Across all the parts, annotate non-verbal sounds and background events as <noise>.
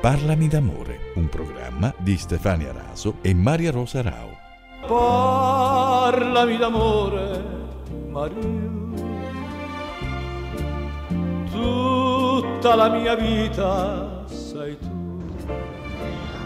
Parlami d'amore, un programma di Stefania Raso e Maria Rosa Rao. Parlami d'amore, Maria. Tutta la mia vita sei tu.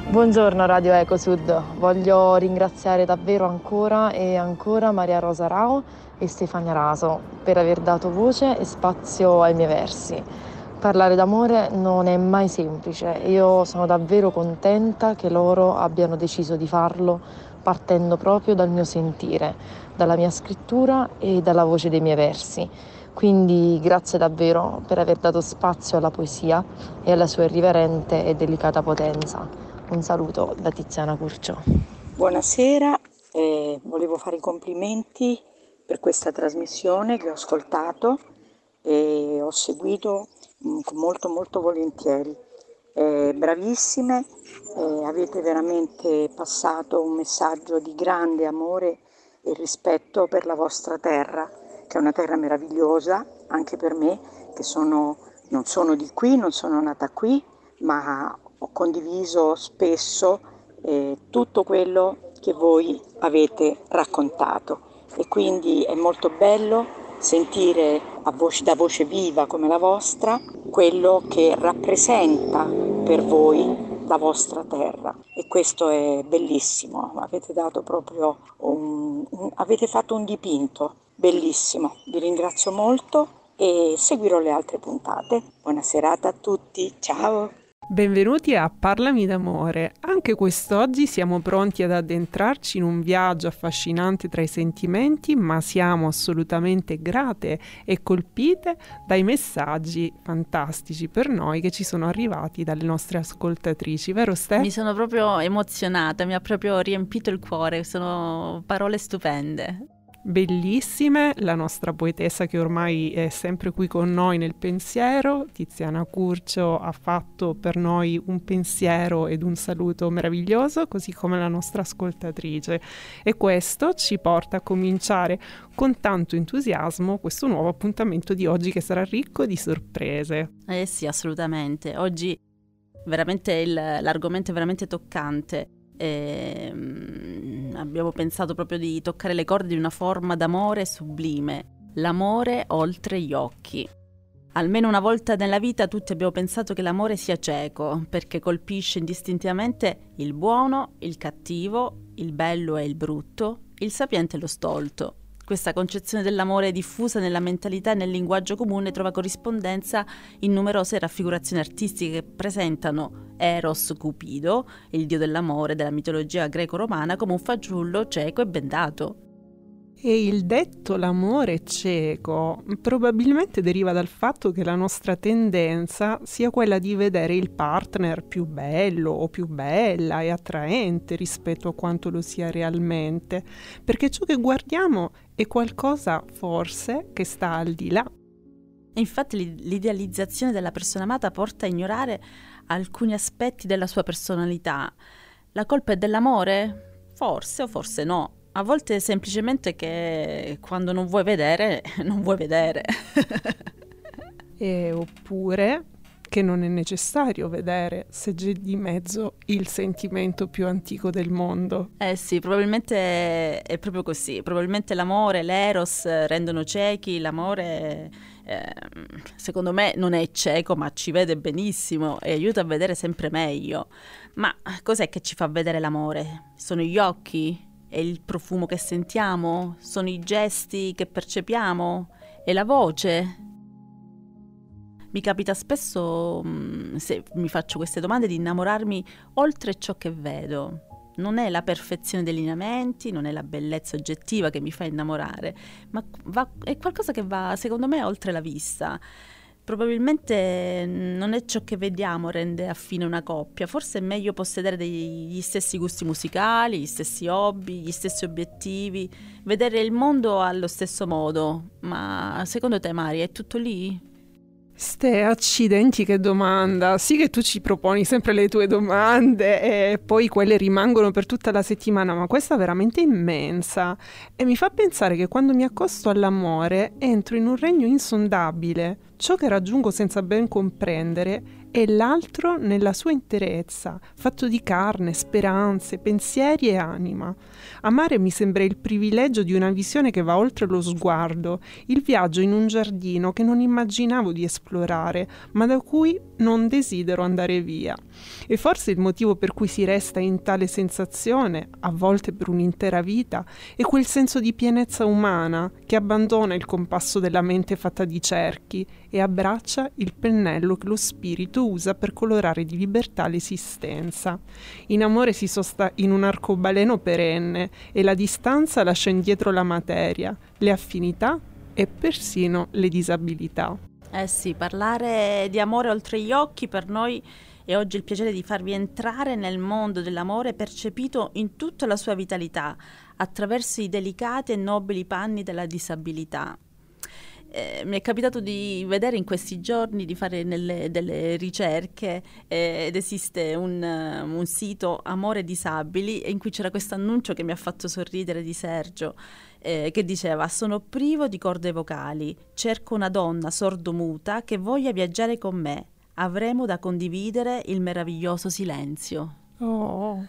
Buongiorno Radio Ecosud, voglio ringraziare davvero ancora e ancora Maria Rosa Rao e Stefania Raso per aver dato voce e spazio ai miei versi. Parlare d'amore non è mai semplice, io sono davvero contenta che loro abbiano deciso di farlo partendo proprio dal mio sentire, dalla mia scrittura e dalla voce dei miei versi. Quindi grazie davvero per aver dato spazio alla poesia e alla sua irriverente e delicata potenza. Un saluto da Tiziana Curcio. Buonasera, eh, volevo fare i complimenti per questa trasmissione che ho ascoltato e ho seguito molto molto volentieri. Eh, bravissime, eh, avete veramente passato un messaggio di grande amore e rispetto per la vostra terra, che è una terra meravigliosa anche per me, che sono, non sono di qui, non sono nata qui, ma ho condiviso spesso eh, tutto quello che voi avete raccontato e quindi è molto bello sentire voce, da voce viva come la vostra quello che rappresenta per voi la vostra terra. E questo è bellissimo, avete dato proprio un, un, avete fatto un dipinto. Bellissimo, vi ringrazio molto e seguirò le altre puntate. Buona serata a tutti, ciao! Benvenuti a Parlami d'amore. Anche quest'oggi siamo pronti ad addentrarci in un viaggio affascinante tra i sentimenti, ma siamo assolutamente grate e colpite dai messaggi fantastici per noi che ci sono arrivati dalle nostre ascoltatrici, vero Ste? Mi sono proprio emozionata, mi ha proprio riempito il cuore, sono parole stupende bellissime, la nostra poetessa che ormai è sempre qui con noi nel pensiero, Tiziana Curcio ha fatto per noi un pensiero ed un saluto meraviglioso, così come la nostra ascoltatrice. E questo ci porta a cominciare con tanto entusiasmo questo nuovo appuntamento di oggi che sarà ricco di sorprese. Eh sì, assolutamente. Oggi veramente il, l'argomento è veramente toccante e, um, abbiamo pensato proprio di toccare le corde di una forma d'amore sublime, l'amore oltre gli occhi. Almeno una volta nella vita tutti abbiamo pensato che l'amore sia cieco, perché colpisce indistintivamente il buono, il cattivo, il bello e il brutto, il sapiente e lo stolto. Questa concezione dell'amore diffusa nella mentalità e nel linguaggio comune trova corrispondenza in numerose raffigurazioni artistiche che presentano Eros Cupido, il dio dell'amore della mitologia greco-romana, come un fagiullo cieco e bendato. E il detto l'amore cieco probabilmente deriva dal fatto che la nostra tendenza sia quella di vedere il partner più bello o più bella e attraente rispetto a quanto lo sia realmente, perché ciò che guardiamo è qualcosa forse che sta al di là. Infatti l'idealizzazione della persona amata porta a ignorare alcuni aspetti della sua personalità. La colpa è dell'amore? Forse o forse no a volte è semplicemente che quando non vuoi vedere, <laughs> non vuoi vedere. e oppure che non è necessario vedere se c'è di mezzo il sentimento più antico del mondo. Eh sì, probabilmente è proprio così. Probabilmente l'amore, l'eros rendono ciechi, l'amore eh, secondo me non è cieco ma ci vede benissimo e aiuta a vedere sempre meglio. Ma cos'è che ci fa vedere l'amore? Sono gli occhi? È il profumo che sentiamo? Sono i gesti che percepiamo? È la voce? Mi capita spesso, mm, se mi faccio queste domande, di innamorarmi oltre ciò che vedo. Non è la perfezione dei lineamenti, non è la bellezza oggettiva che mi fa innamorare, ma va, è qualcosa che va, secondo me, oltre la vista. Probabilmente non è ciò che vediamo rende affine una coppia, forse è meglio possedere degli, gli stessi gusti musicali, gli stessi hobby, gli stessi obiettivi, vedere il mondo allo stesso modo. Ma secondo te Mari è tutto lì? Ste accidenti che domanda. Sì che tu ci proponi sempre le tue domande e poi quelle rimangono per tutta la settimana, ma questa è veramente immensa e mi fa pensare che quando mi accosto all'amore entro in un regno insondabile. Ciò che raggiungo senza ben comprendere e l'altro nella sua interezza, fatto di carne, speranze, pensieri e anima. Amare mi sembra il privilegio di una visione che va oltre lo sguardo, il viaggio in un giardino che non immaginavo di esplorare, ma da cui non desidero andare via. E forse il motivo per cui si resta in tale sensazione, a volte per un'intera vita, è quel senso di pienezza umana che abbandona il compasso della mente fatta di cerchi e abbraccia il pennello che lo spirito usa per colorare di libertà l'esistenza. In amore si sosta in un arcobaleno perenne e la distanza lascia indietro la materia, le affinità e persino le disabilità. Eh sì, parlare di amore oltre gli occhi per noi è oggi il piacere di farvi entrare nel mondo dell'amore percepito in tutta la sua vitalità, attraverso i delicati e nobili panni della disabilità. Eh, mi è capitato di vedere in questi giorni, di fare nelle, delle ricerche eh, ed esiste un, uh, un, sito Amore Disabili in cui c'era questo annuncio che mi ha fatto sorridere di Sergio eh, che diceva sono privo di corde vocali, cerco una donna sordomuta che voglia viaggiare con me, avremo da condividere il meraviglioso silenzio. Oh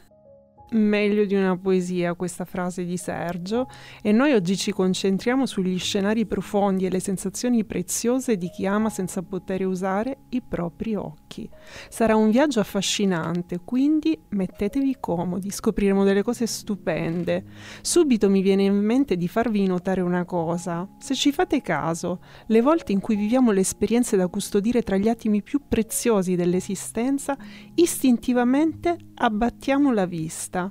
meglio di una poesia questa frase di Sergio e noi oggi ci concentriamo sugli scenari profondi e le sensazioni preziose di chi ama senza poter usare i propri occhi. Sarà un viaggio affascinante, quindi mettetevi comodi, scopriremo delle cose stupende. Subito mi viene in mente di farvi notare una cosa. Se ci fate caso, le volte in cui viviamo le esperienze da custodire tra gli attimi più preziosi dell'esistenza, istintivamente abbattiamo la vista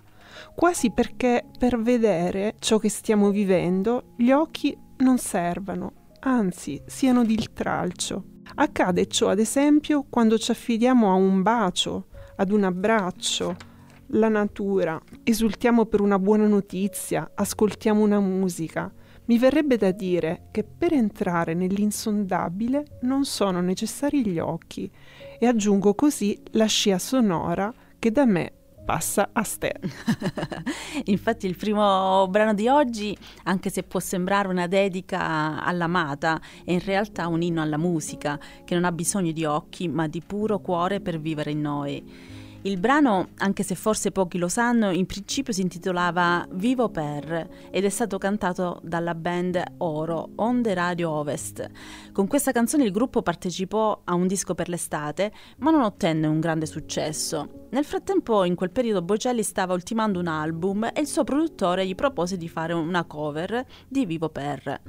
quasi perché per vedere ciò che stiamo vivendo gli occhi non servano, anzi siano di tralcio. Accade ciò ad esempio quando ci affidiamo a un bacio, ad un abbraccio, la natura, esultiamo per una buona notizia, ascoltiamo una musica. Mi verrebbe da dire che per entrare nell'insondabile non sono necessari gli occhi e aggiungo così la scia sonora che da me passa a ste. <laughs> Infatti il primo brano di oggi, anche se può sembrare una dedica all'amata, è in realtà un inno alla musica, che non ha bisogno di occhi, ma di puro cuore per vivere in noi. Il brano, anche se forse pochi lo sanno, in principio si intitolava Vivo per ed è stato cantato dalla band Oro, Onde Radio Ovest. Con questa canzone il gruppo partecipò a un disco per l'estate, ma non ottenne un grande successo. Nel frattempo, in quel periodo, Bocelli stava ultimando un album e il suo produttore gli propose di fare una cover di Vivo per.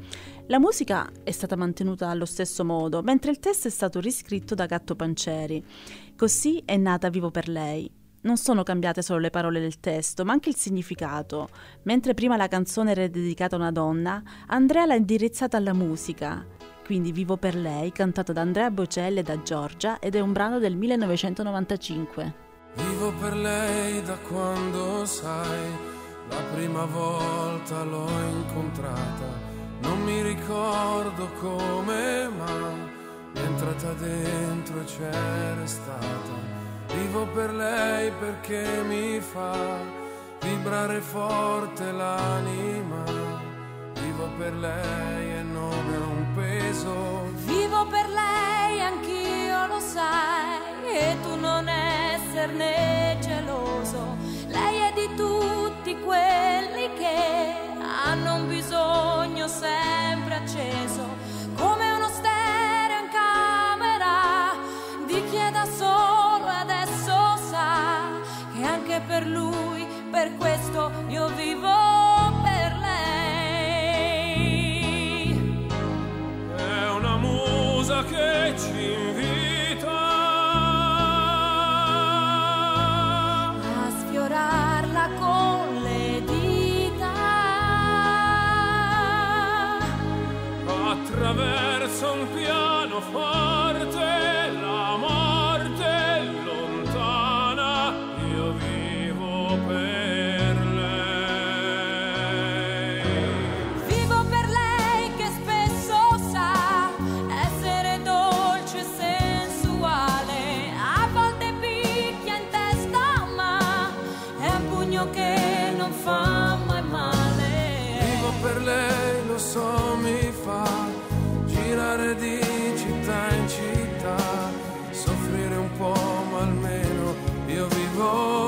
La musica è stata mantenuta allo stesso modo, mentre il testo è stato riscritto da Gatto Panceri. Così è nata Vivo per lei. Non sono cambiate solo le parole del testo, ma anche il significato. Mentre prima la canzone era dedicata a una donna, Andrea l'ha indirizzata alla musica. Quindi Vivo per lei, cantata da Andrea Bocelli e da Giorgia, ed è un brano del 1995. Vivo per lei da quando sai, la prima volta l'ho incontrata non mi ricordo come, ma è entrata dentro e c'è restata. Vivo per lei perché mi fa vibrare forte l'anima. Vivo per lei e non è un peso. Vivo per lei, anch'io lo sai, e tu non esserne geloso. Lei è di tutti quelli che hanno un bisogno sempre per lui, per questo io vivo per lei. È una musa che ci invita a sfiorarla con le attraverso un piano Oh.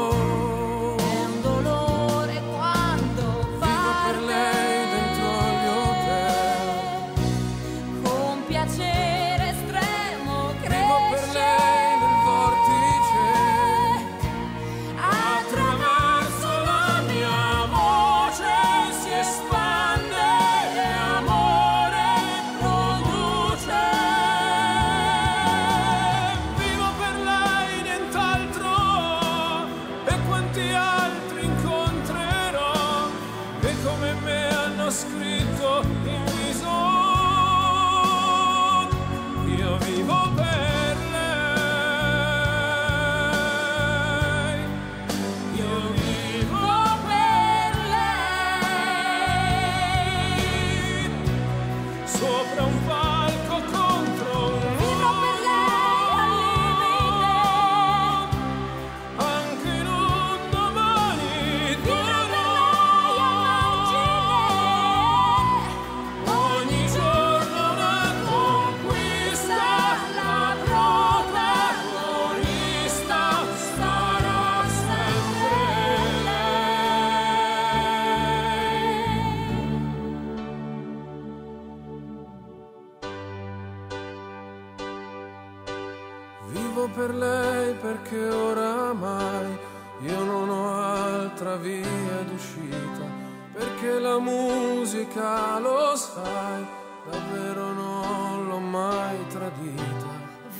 Per lei perché oramai io non ho altra via d'uscita, perché la musica, lo sai, davvero non l'ho mai tradita.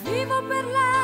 Vivo per lei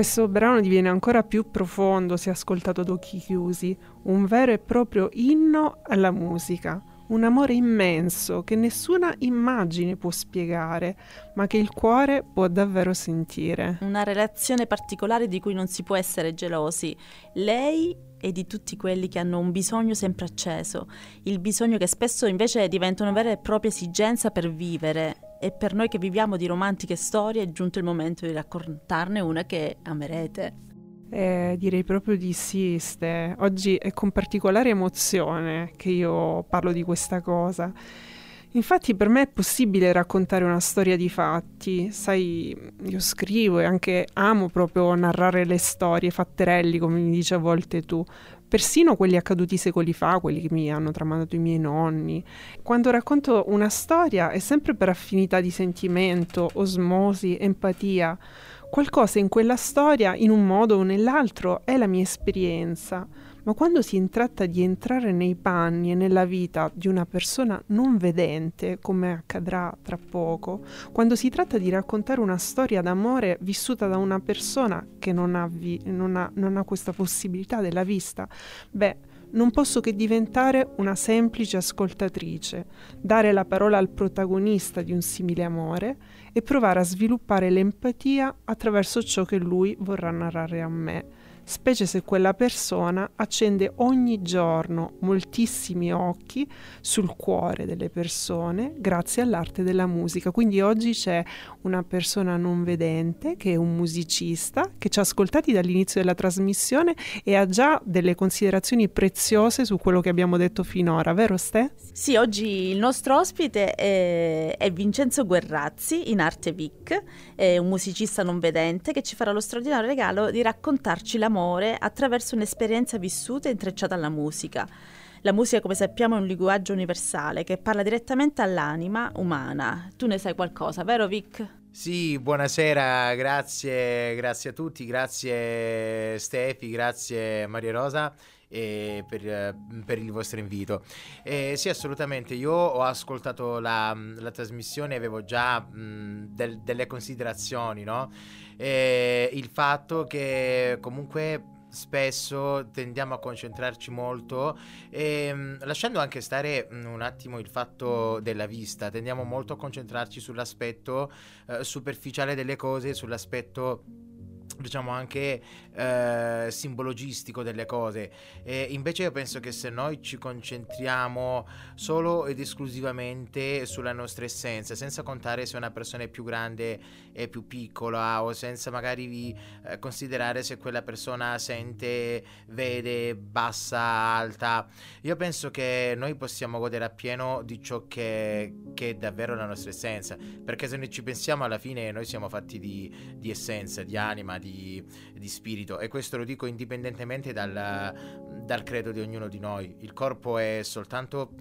Questo brano diviene ancora più profondo se ascoltato ad occhi chiusi, un vero e proprio inno alla musica, un amore immenso che nessuna immagine può spiegare, ma che il cuore può davvero sentire. Una relazione particolare di cui non si può essere gelosi. Lei e di tutti quelli che hanno un bisogno sempre acceso, il bisogno che spesso invece diventa una vera e propria esigenza per vivere. E per noi che viviamo di romantiche storie è giunto il momento di raccontarne una che amerete. Eh, direi proprio di sì, Ste. Oggi è con particolare emozione che io parlo di questa cosa. Infatti per me è possibile raccontare una storia di fatti, sai, io scrivo e anche amo proprio narrare le storie, fatterelli come mi dici a volte tu, persino quelli accaduti secoli fa, quelli che mi hanno tramandato i miei nonni. Quando racconto una storia è sempre per affinità di sentimento, osmosi, empatia. Qualcosa in quella storia, in un modo o nell'altro, è la mia esperienza, ma quando si tratta di entrare nei panni e nella vita di una persona non vedente, come accadrà tra poco, quando si tratta di raccontare una storia d'amore vissuta da una persona che non ha, vi- non ha, non ha questa possibilità della vista, beh, non posso che diventare una semplice ascoltatrice, dare la parola al protagonista di un simile amore e provare a sviluppare l'empatia attraverso ciò che lui vorrà narrare a me, specie se quella persona accende ogni giorno moltissimi occhi sul cuore delle persone grazie all'arte della musica. Quindi oggi c'è una persona non vedente che è un musicista che ci ha ascoltati dall'inizio della trasmissione e ha già delle considerazioni preziose su quello che abbiamo detto finora, vero Ste? Sì, oggi il nostro ospite è, è Vincenzo Guerrazzi, in arte Vic, è un musicista non vedente che ci farà lo straordinario regalo di raccontarci l'amore attraverso un'esperienza vissuta e intrecciata alla musica. La musica, come sappiamo, è un linguaggio universale che parla direttamente all'anima umana. Tu ne sai qualcosa, vero Vic? Sì, buonasera, grazie, grazie a tutti, grazie Stefi, grazie Maria Rosa eh, per, per il vostro invito. Eh, sì, assolutamente, io ho ascoltato la, la trasmissione e avevo già mh, del- delle considerazioni, no? Eh, il fatto che comunque spesso tendiamo a concentrarci molto e mh, lasciando anche stare un attimo il fatto della vista, tendiamo molto a concentrarci sull'aspetto eh, superficiale delle cose, sull'aspetto diciamo anche eh, simbologistico delle cose. E invece io penso che se noi ci concentriamo solo ed esclusivamente sulla nostra essenza senza contare se una persona è più grande e più piccola o senza magari eh, considerare se quella persona sente vede bassa alta. Io penso che noi possiamo godere appieno di ciò che, che è davvero la nostra essenza perché se noi ci pensiamo alla fine noi siamo fatti di, di essenza di anima di di, spirito e questo lo dico indipendentemente dal, dal credo di ognuno di noi. Il corpo è soltanto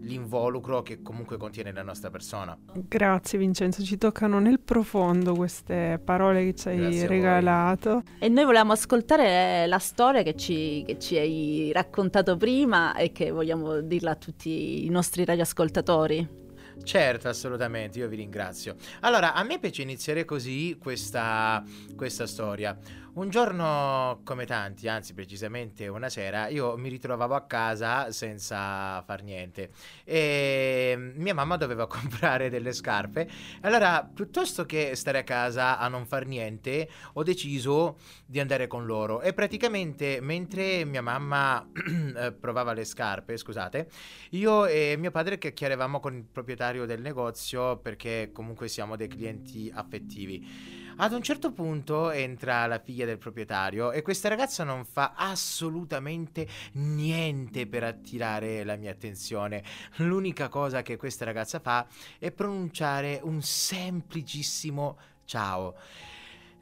l'involucro che comunque contiene la nostra persona. Grazie Vincenzo, ci toccano nel profondo queste parole che ci hai Grazie regalato. E noi volevamo ascoltare la storia che ci, che ci hai raccontato prima e che vogliamo dirla a tutti i nostri radioascoltatori. Certo, assolutamente, io vi ringrazio. Allora, a me piace iniziare così questa, questa storia. Un giorno, come tanti, anzi precisamente una sera, io mi ritrovavo a casa senza far niente e mia mamma doveva <laughs> comprare delle scarpe. Allora, piuttosto che stare a casa a non far niente, ho deciso di andare con loro e praticamente mentre mia mamma <clears throat> eh, provava le scarpe, scusate, io e mio padre chiacchieravamo con il proprietario del negozio perché comunque siamo dei clienti affettivi. Ad un certo punto entra la figlia del proprietario e questa ragazza non fa assolutamente niente per attirare la mia attenzione. L'unica cosa che questa ragazza fa è pronunciare un semplicissimo ciao.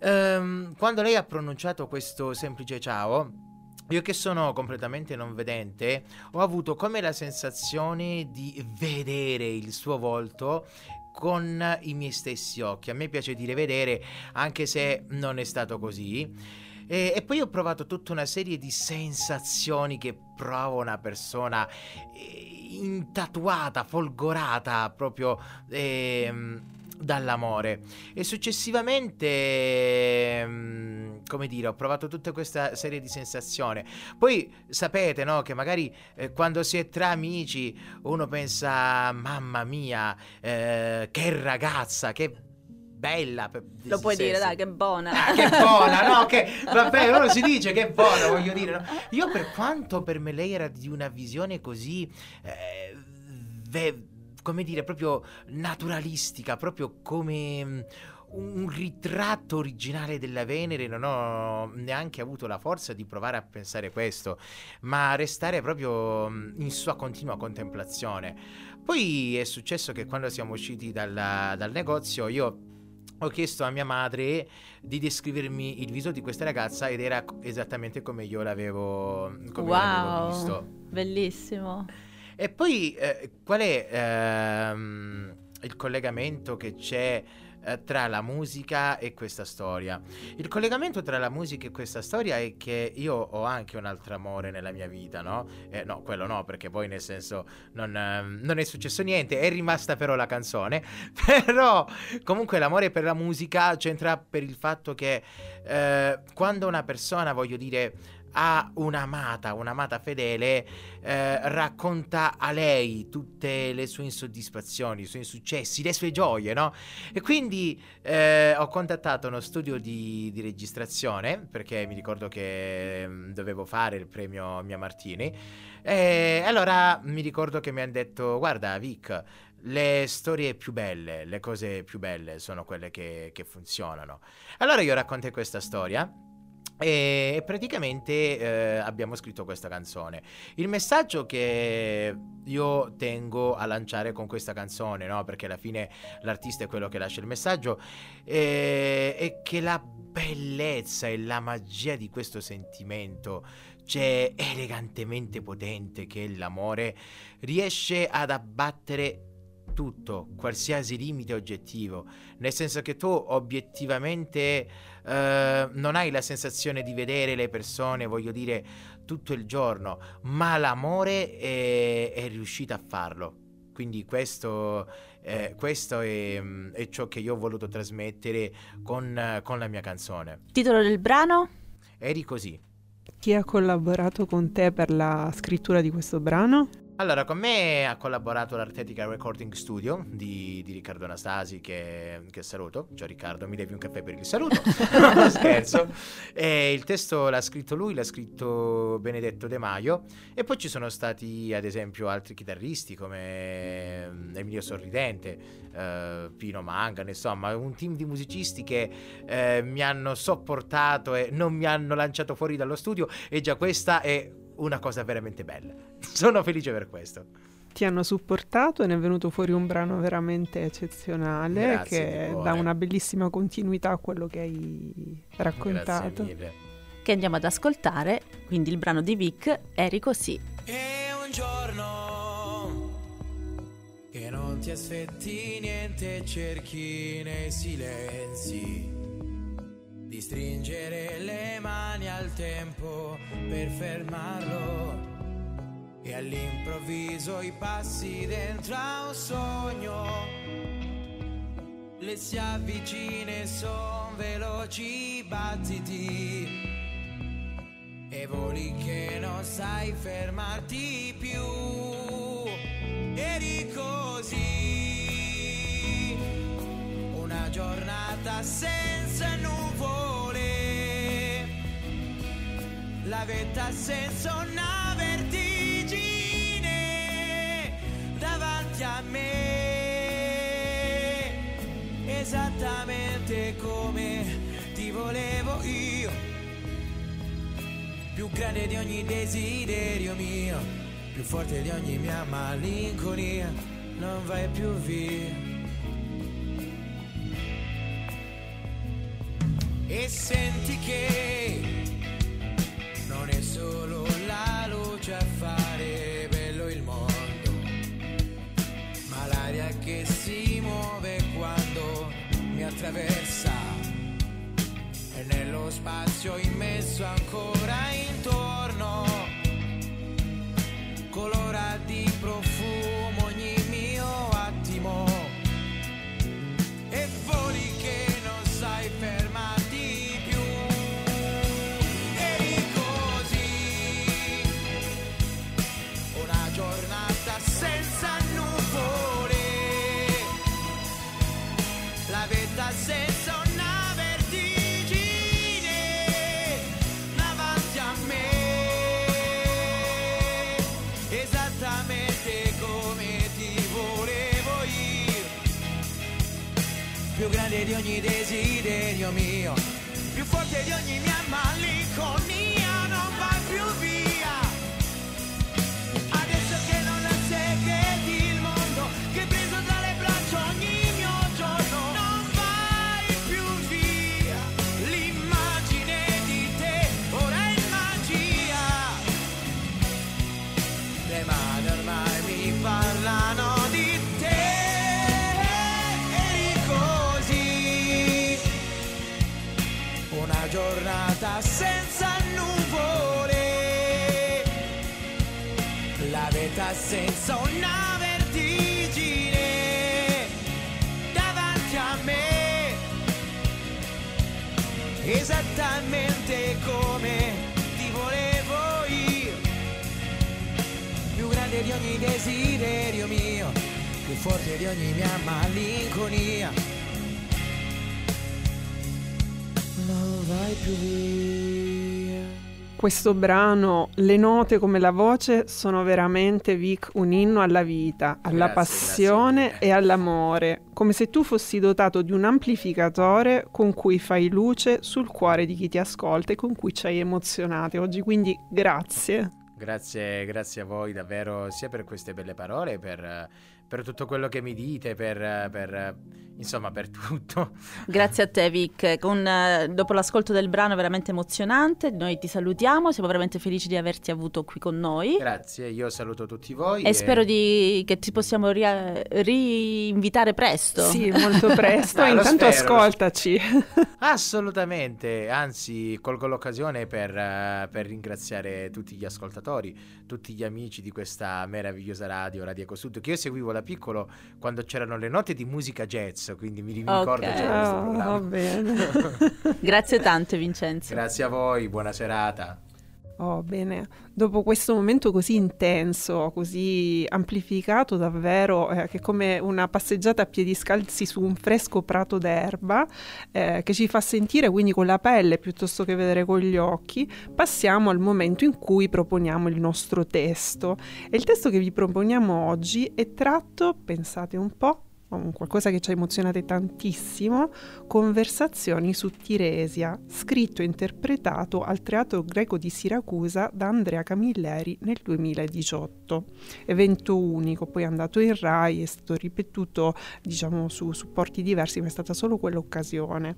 Ehm, quando lei ha pronunciato questo semplice ciao, io che sono completamente non vedente, ho avuto come la sensazione di vedere il suo volto con i miei stessi occhi. A me piace dire vedere, anche se non è stato così. E, e, poi ho provato tutta una serie di sensazioni che prova una persona eh, intatuata, folgorata proprio. Eh, dall'amore. E successivamente mm, come dire ho provato tutta questa serie di sensazioni. Poi sapete no che magari eh, quando si è tra amici uno pensa mamma mia eh, che ragazza che bella lo puoi dire dai che buona. Ah, <laughs> che buona no che <laughs> vabbè uno si dice che buona voglio dire no? io per quanto per me lei era di una visione così eh, ve- come dire, proprio naturalistica, proprio come mm, un ritratto originale della Venere, non ho neanche avuto la forza di provare a pensare questo, ma restare proprio mm, in sua continua contemplazione. Poi è successo che quando siamo usciti dal, dal negozio io ho chiesto a mia madre di descrivermi il viso di questa ragazza ed era esattamente come io l'avevo, come wow, l'avevo visto. Bellissimo. E poi eh, qual è ehm, il collegamento che c'è eh, tra la musica e questa storia? Il collegamento tra la musica e questa storia è che io ho anche un altro amore nella mia vita, no? Eh, no, quello no, perché poi nel senso non, eh, non è successo niente, è rimasta però la canzone, <laughs> però comunque l'amore per la musica c'entra per il fatto che eh, quando una persona, voglio dire, ha un'amata, un'amata fedele, eh, racconta a lei tutte le sue insoddisfazioni, i suoi insuccessi, le sue gioie, no? E quindi eh, ho contattato uno studio di, di, registrazione, perché mi ricordo che mm, dovevo fare il premio Mia Martini, e allora mi ricordo che mi hanno detto, guarda Vic, le storie più belle, le cose più belle sono quelle che, che funzionano. Allora io raccontai questa storia e praticamente eh, abbiamo scritto questa canzone. Il messaggio che io tengo a lanciare con questa canzone, no? perché alla fine l'artista è quello che lascia il messaggio, eh, è che la bellezza e la magia di questo sentimento c'è elegantemente potente che è l'amore, riesce ad abbattere tutto, qualsiasi limite oggettivo, nel senso che tu obiettivamente eh, non hai la sensazione di vedere le persone, voglio dire, tutto il giorno, ma l'amore è, è riuscito a farlo. Quindi questo, eh, questo è, è, ciò che io ho voluto trasmettere con, con la mia canzone. Titolo del brano? Eri così. Chi ha collaborato con te per la scrittura di questo brano? Allora, con me ha collaborato l'Artetica Recording Studio di, di Riccardo Anastasi, che, che, saluto. Ciao Riccardo, mi devi un caffè per il saluto. <laughs> <laughs> no, scherzo. E il testo l'ha scritto lui, l'ha scritto Benedetto De Maio. E poi ci sono stati, ad esempio, altri chitarristi come mm, Emilio Sorridente, eh, Pino Mangane, insomma, un team di musicisti che eh, mi hanno sopportato e non mi hanno lanciato fuori dallo studio. E già questa è una cosa veramente bella. <laughs> Sono felice per questo. Ti hanno supportato e ne è venuto fuori un brano veramente eccezionale Grazie che dà una bellissima continuità a quello che hai raccontato. Che andiamo ad ascoltare, quindi il brano di Vic, Eri così. E un giorno non ti aspetti niente, cerchi nei silenzi di stringere le mani al tempo per fermarlo. E all'improvviso i passi dentro a un sogno. Le si avvicine son veloci battiti. E voli che non sai fermarti più. Eri così. Giornata senza nuvole. La vetta senza una vertigine davanti a me. Esattamente come ti volevo io. Più grande di ogni desiderio mio. Più forte di ogni mia malinconia. Non vai più via. Senti che non è solo la luce a fare bello il mondo, ma l'aria che si muove quando mi attraversa. E nello spazio immenso ancora intorno colora di profumo più grande di ogni desiderio mio, più forte di ogni mia malinconia, senza una vertigine. Davanti a me. Esattamente come ti volevo io più grande di ogni desiderio mio, più forte di ogni mia malinconia. Non vai più via. Questo brano, le note come la voce, sono veramente, Vic, un inno alla vita, alla Grazie, passione grazie e all'amore, come se tu fossi dotato di un amplificatore con cui fai luce sul cuore di chi ti ascolta e con cui ci hai emozionate oggi. Quindi grazie. Grazie, grazie a voi davvero sia per queste belle parole, per, per tutto quello che mi dite, per, per, insomma per tutto. Grazie a te Vic, Con, eh, dopo l'ascolto del brano veramente emozionante, noi ti salutiamo, siamo veramente felici di averti avuto qui con noi Grazie, io saluto tutti voi. e spero di- che ti possiamo ria- rinvitare presto. Sì, molto presto. <laughs> Ah, Intanto spero. ascoltaci. <laughs> Assolutamente, anzi colgo l'occasione per, eh, per ringraziare tutti gli ascoltatori, tutti gli amici di questa meravigliosa radio, Radio Ecosud, che io seguivo da piccolo quando c'erano le note di musica jazz, quindi mi ricordo già questo Oh, programma. va bene. <laughs> Grazie tante Vincenzo. Grazie a voi, buona serata. Oh, bene. Dopo questo momento così intenso, così amplificato davvero, eh, che è come una passeggiata a piedi scalzi su un fresco prato d'erba, eh, che ci fa sentire quindi con la pelle piuttosto che vedere con gli occhi, passiamo al momento in cui proponiamo il nostro testo. E il testo che vi proponiamo oggi è tratto, pensate un po', qualcosa che ci ha emozionate tantissimo, Conversazioni su Tiresia, scritto e interpretato al Teatro Greco di Siracusa da Andrea Camilleri nel 2018. evento, unico, poi è andato in Rai, è stato ripetuto diciamo su supporti diversi, ma è stata solo quell'occasione.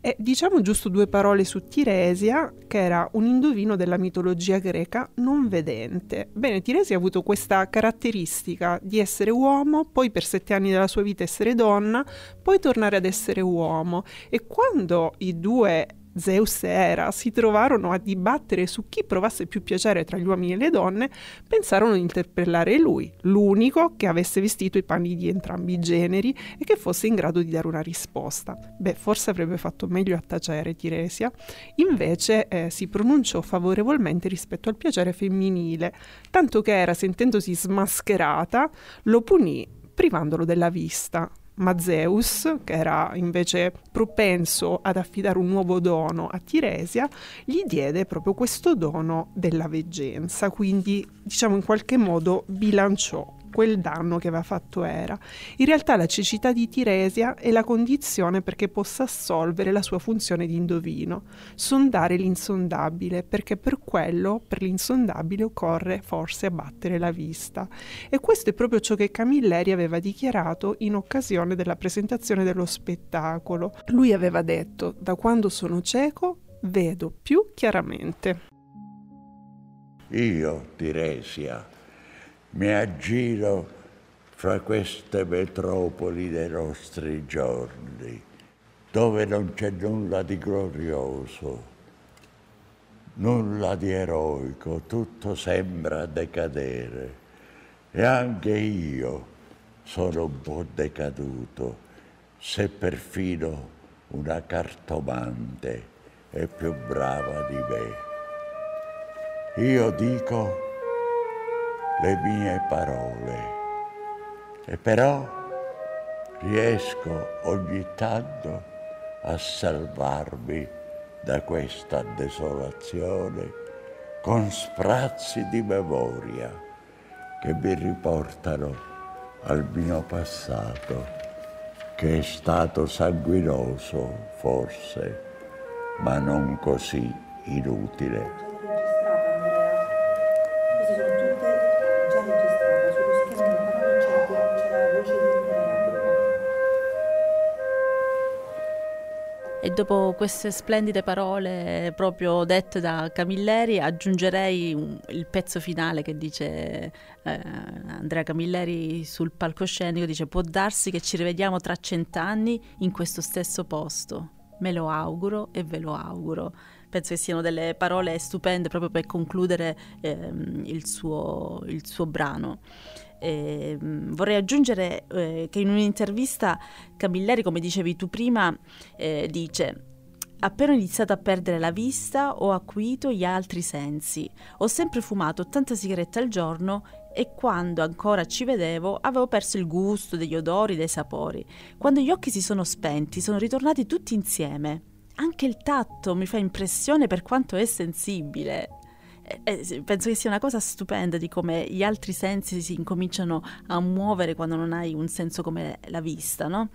E diciamo giusto due parole su Tiresia, che era un indovino della mitologia greca non vedente. Bene, Tiresia ha avuto questa caratteristica di essere uomo, poi per sette anni della sua vita essere donna, poi tornare ad essere uomo e quando i due Zeus e Hera si trovarono a dibattere su chi provasse più piacere tra gli uomini e le donne, pensarono di interpellare lui, l'unico che avesse vestito i panni di entrambi i generi e che fosse in grado di dare una risposta. Beh, forse avrebbe fatto meglio a tacere Tiresia. Invece eh, si pronunciò favorevolmente rispetto al piacere femminile, tanto che Hera, sentendosi smascherata, lo punì privandolo della vista. Ma Zeus, che era invece propenso ad affidare un nuovo dono a Tiresia, gli diede proprio questo dono della veggenza, quindi diciamo in qualche modo bilanciò quel danno che aveva fatto Era. In realtà la cecità di Tiresia è la condizione perché possa assolvere la sua funzione di indovino, sondare l'insondabile, perché per quello, per l'insondabile, occorre forse abbattere la vista. E questo è proprio ciò che Camilleri aveva dichiarato in occasione della presentazione dello spettacolo. Lui aveva detto, da quando sono cieco vedo più chiaramente. Io, Tiresia, mi aggiro fra queste metropoli dei nostri giorni, dove non c'è nulla di glorioso, nulla di eroico, tutto sembra decadere. E anche io sono un po' decaduto, se perfino una cartomante è più brava di me. Io dico le mie parole. E però riesco ogni tanto a salvarmi da questa desolazione con sprazzi di memoria che mi riportano al mio passato, che è stato sanguinoso forse, ma non così inutile. Dopo queste splendide parole proprio dette da Camilleri aggiungerei un, il pezzo finale che dice eh, Andrea Camilleri sul palcoscenico, dice può darsi che ci rivediamo tra cent'anni in questo stesso posto. Me lo auguro e ve lo auguro. Penso che siano delle parole stupende proprio per concludere ehm, il, suo, il suo brano. Eh, vorrei aggiungere eh, che in un'intervista Camilleri, come dicevi tu prima, eh, dice Appena ho iniziato a perdere la vista ho acuito gli altri sensi. Ho sempre fumato 80 sigarette al giorno e quando ancora ci vedevo avevo perso il gusto degli odori, dei sapori. Quando gli occhi si sono spenti sono ritornati tutti insieme. Anche il tatto mi fa impressione per quanto è sensibile eh, penso che sia una cosa stupenda di come gli altri sensi si incominciano a muovere quando non hai un senso come la vista, no?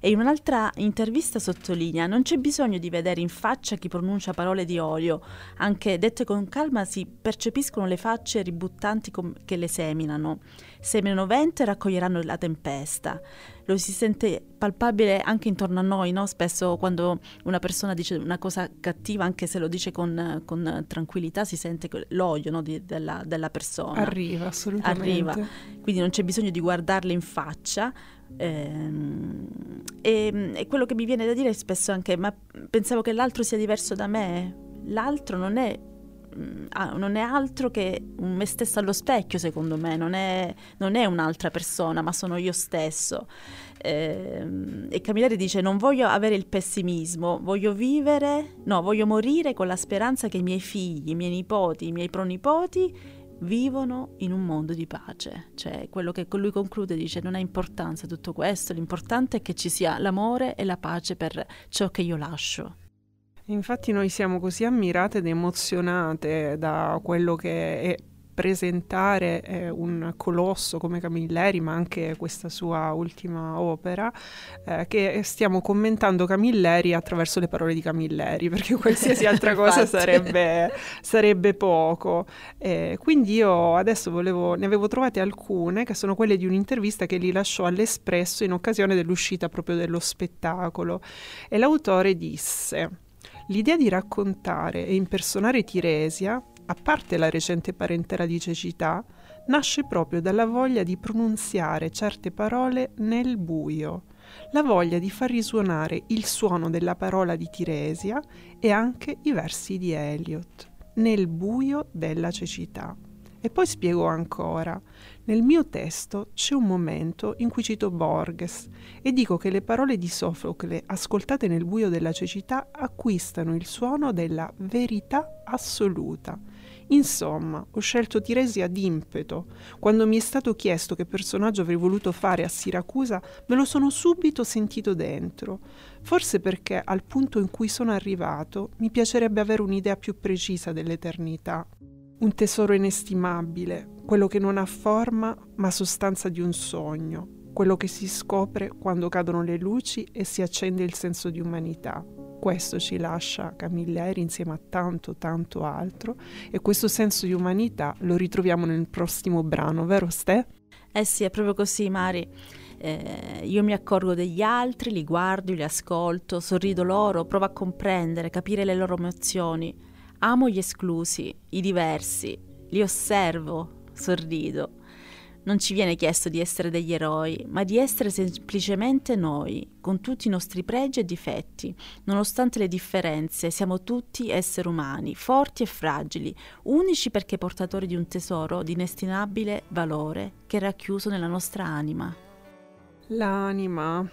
E in un'altra intervista sottolinea: non c'è bisogno di vedere in faccia chi pronuncia parole di olio, anche dette con calma si percepiscono le facce ributtanti com- che le seminano. Seminano vento e raccoglieranno la tempesta lo si sente palpabile anche intorno a noi, no? spesso quando una persona dice una cosa cattiva, anche se lo dice con, con tranquillità, si sente l'odio no? di, della, della, persona. Arriva, assolutamente. Arriva, quindi non c'è bisogno di guardarle in faccia. Ehm, e, e quello che mi viene da dire è spesso anche, ma pensavo che l'altro sia diverso da me. L'altro non è ah, non è altro che me stesso allo specchio, secondo me, non è, non è un'altra persona, ma sono io stesso. Eh, e Camilleri dice: Non voglio avere il pessimismo, voglio vivere, no, voglio morire con la speranza che i miei figli, i miei nipoti, i miei pronipoti vivono in un mondo di pace. Cioè, quello che lui conclude dice: Non ha importanza tutto questo, l'importante è che ci sia l'amore e la pace per ciò che io lascio. Infatti noi siamo così ammirate ed emozionate da quello che è presentare eh, un colosso come Camilleri, ma anche questa sua ultima opera, eh, che stiamo commentando Camilleri attraverso le parole di Camilleri, <laughs> perché qualsiasi altra cosa sarebbe, sarebbe, poco. Eh, quindi io adesso volevo, ne avevo trovate alcune, che sono quelle di un'intervista che gli lasciò all'Espresso in occasione dell'uscita proprio dello spettacolo. E l'autore disse... L'idea di raccontare e impersonare Tiresia a parte la recente parentela di cecità, nasce proprio dalla voglia di pronunziare certe parole nel buio, la voglia di far risuonare il suono della parola di Tiresia e anche i versi di Eliot, nel buio della cecità. E poi spiego ancora, nel mio testo c'è un momento in cui cito Borges e dico che le parole di Sofocle ascoltate nel buio della cecità acquistano il suono della verità assoluta Insomma, ho scelto Tiresia d'impeto. Quando mi è stato chiesto che personaggio avrei voluto fare a Siracusa, me lo sono subito sentito dentro. Forse perché al punto in cui sono arrivato mi piacerebbe avere un'idea più precisa dell'eternità. Un tesoro inestimabile, quello che non ha forma ma sostanza di un sogno, quello che si scopre quando cadono le luci e si accende il senso di umanità. Questo ci lascia Camilleri insieme a tanto, tanto altro e questo senso di umanità lo ritroviamo nel prossimo brano, vero Ste? Eh sì, è proprio così, Mari. Eh, io mi accorgo degli altri, li guardo, li ascolto, sorrido loro, provo a comprendere, capire le loro emozioni. Amo gli esclusi, i diversi, li osservo, sorrido. Non ci viene chiesto di essere degli eroi, ma di essere semplicemente noi, con tutti i nostri pregi e difetti. Nonostante le differenze, siamo tutti esseri umani, forti e fragili, unici perché portatori di un tesoro di inestimabile valore che è racchiuso nella nostra anima. L'anima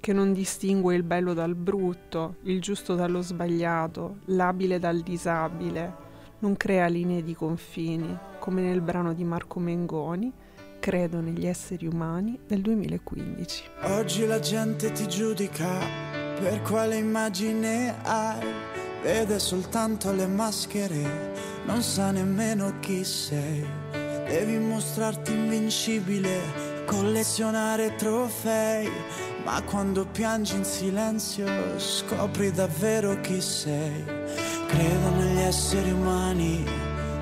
che non distingue il bello dal brutto, il giusto dallo sbagliato, l'abile dal disabile, non crea linee di confini, come nel brano di Marco Mengoni, credo negli esseri umani del 2015. Oggi la gente ti giudica per quale immagine hai, vede soltanto le maschere, non sa nemmeno chi sei. Devi mostrarti invincibile, collezionare trofei, ma quando piangi in silenzio scopri davvero chi sei. Credo negli esseri umani,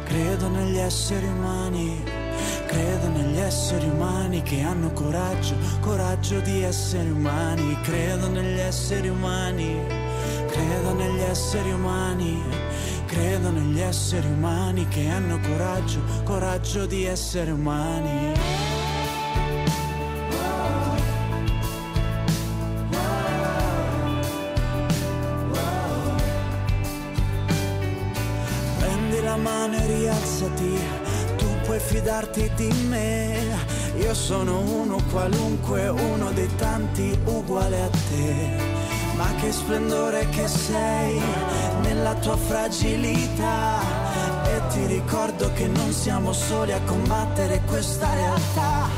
credo negli esseri umani Credo negli esseri umani che hanno coraggio, coraggio di essere umani. Credo negli esseri umani, credo negli esseri umani. Credo negli esseri umani che hanno coraggio, coraggio di essere umani. Fidarti di me. Io sono uno qualunque, uno dei tanti uguale a te. Ma che splendore che sei nella tua fragilità. E ti ricordo che non siamo soli a combattere questa realtà.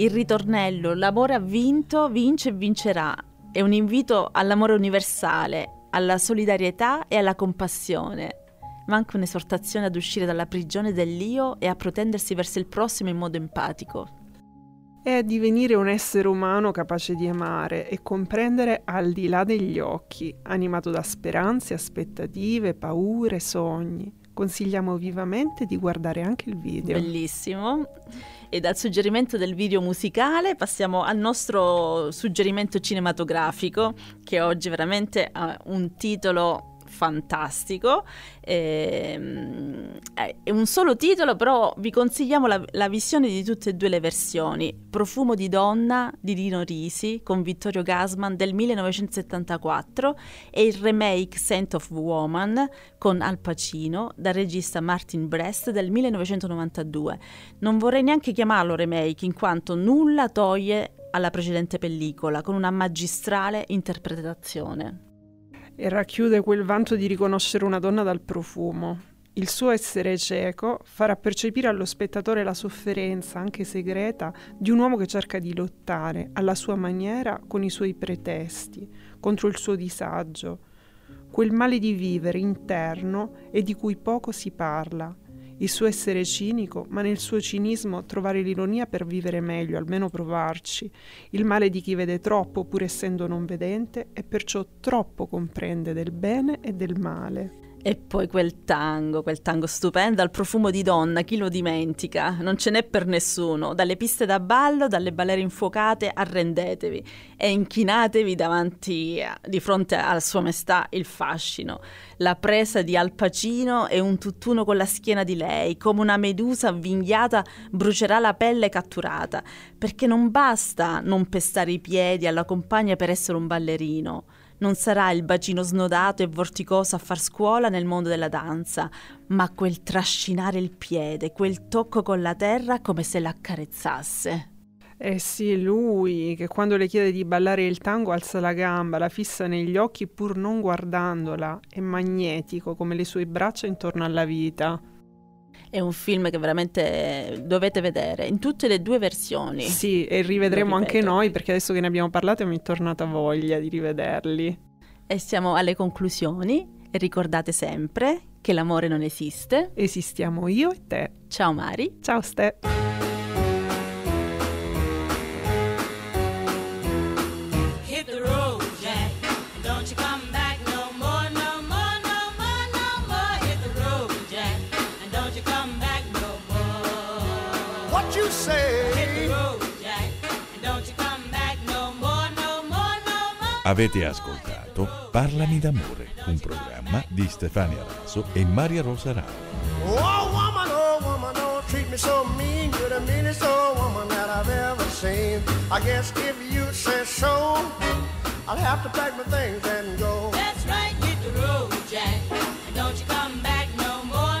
Il ritornello, l'amore ha vinto, vince e vincerà. È un invito all'amore universale, alla solidarietà e alla compassione ma anche un'esortazione ad uscire dalla prigione dell'io e a protendersi verso il prossimo in modo empatico. È divenire un essere umano capace di amare e comprendere al di là degli occhi, animato da speranze, aspettative, paure, sogni. Consigliamo vivamente di guardare anche il video. Bellissimo. E dal suggerimento del video musicale passiamo al nostro suggerimento cinematografico, che oggi veramente ha un titolo fantastico. Ehm, è un solo titolo, però vi consigliamo la, la, visione di tutte e due le versioni. Profumo di donna di Dino Risi con Vittorio Gasman del 1974 e il remake Scent of Woman con Al Pacino dal regista Martin Brest del 1992. Non vorrei neanche chiamarlo remake in quanto nulla toglie alla precedente pellicola con una magistrale interpretazione e racchiude quel vanto di riconoscere una donna dal profumo. Il suo essere cieco farà percepire allo spettatore la sofferenza, anche segreta, di un uomo che cerca di lottare, alla sua maniera, con i suoi pretesti, contro il suo disagio, quel male di vivere interno e di cui poco si parla, il suo essere cinico, ma nel suo cinismo trovare l'ironia per vivere meglio, almeno provarci, il male di chi vede troppo pur essendo non vedente e perciò troppo comprende del bene e del male. E poi quel tango, quel tango stupendo al profumo di donna, chi lo dimentica? Non ce n'è per nessuno. Dalle piste da ballo, dalle balere infuocate, arrendetevi e inchinatevi davanti, di fronte alla sua maestà, il fascino. La presa di Al Pacino e un tutt'uno con la schiena di lei, come una medusa avvinghiata brucerà la pelle catturata, perché non basta non pestare i piedi alla compagna per essere un ballerino. Non sarà il bacino snodato e vorticoso a far scuola nel mondo della danza, ma quel trascinare il piede, quel tocco con la terra come se l'accarezzasse. Eh sì, lui che quando le chiede di ballare il tango alza la gamba, la fissa negli occhi pur non guardandola, è magnetico come le sue braccia intorno alla vita. È un film che veramente dovete vedere in tutte le due versioni. Sì, e rivedremo anche noi perché adesso che ne abbiamo parlato mi è tornata voglia di rivederli. E siamo alle conclusioni e ricordate sempre che l'amore non esiste. Esistiamo io e te. Ciao Mari. Ciao Ste. Avete ascoltato Parlami d'amore, un programma di Stefania Raso e Maria Rosa Rao. Oh woman, oh woman, don't treat me so mean. You're the meanest old woman that I've ever seen. I guess if you say so, I'll have to pack my things and go. That's right, hit the road, Jack. And don't you come back no more,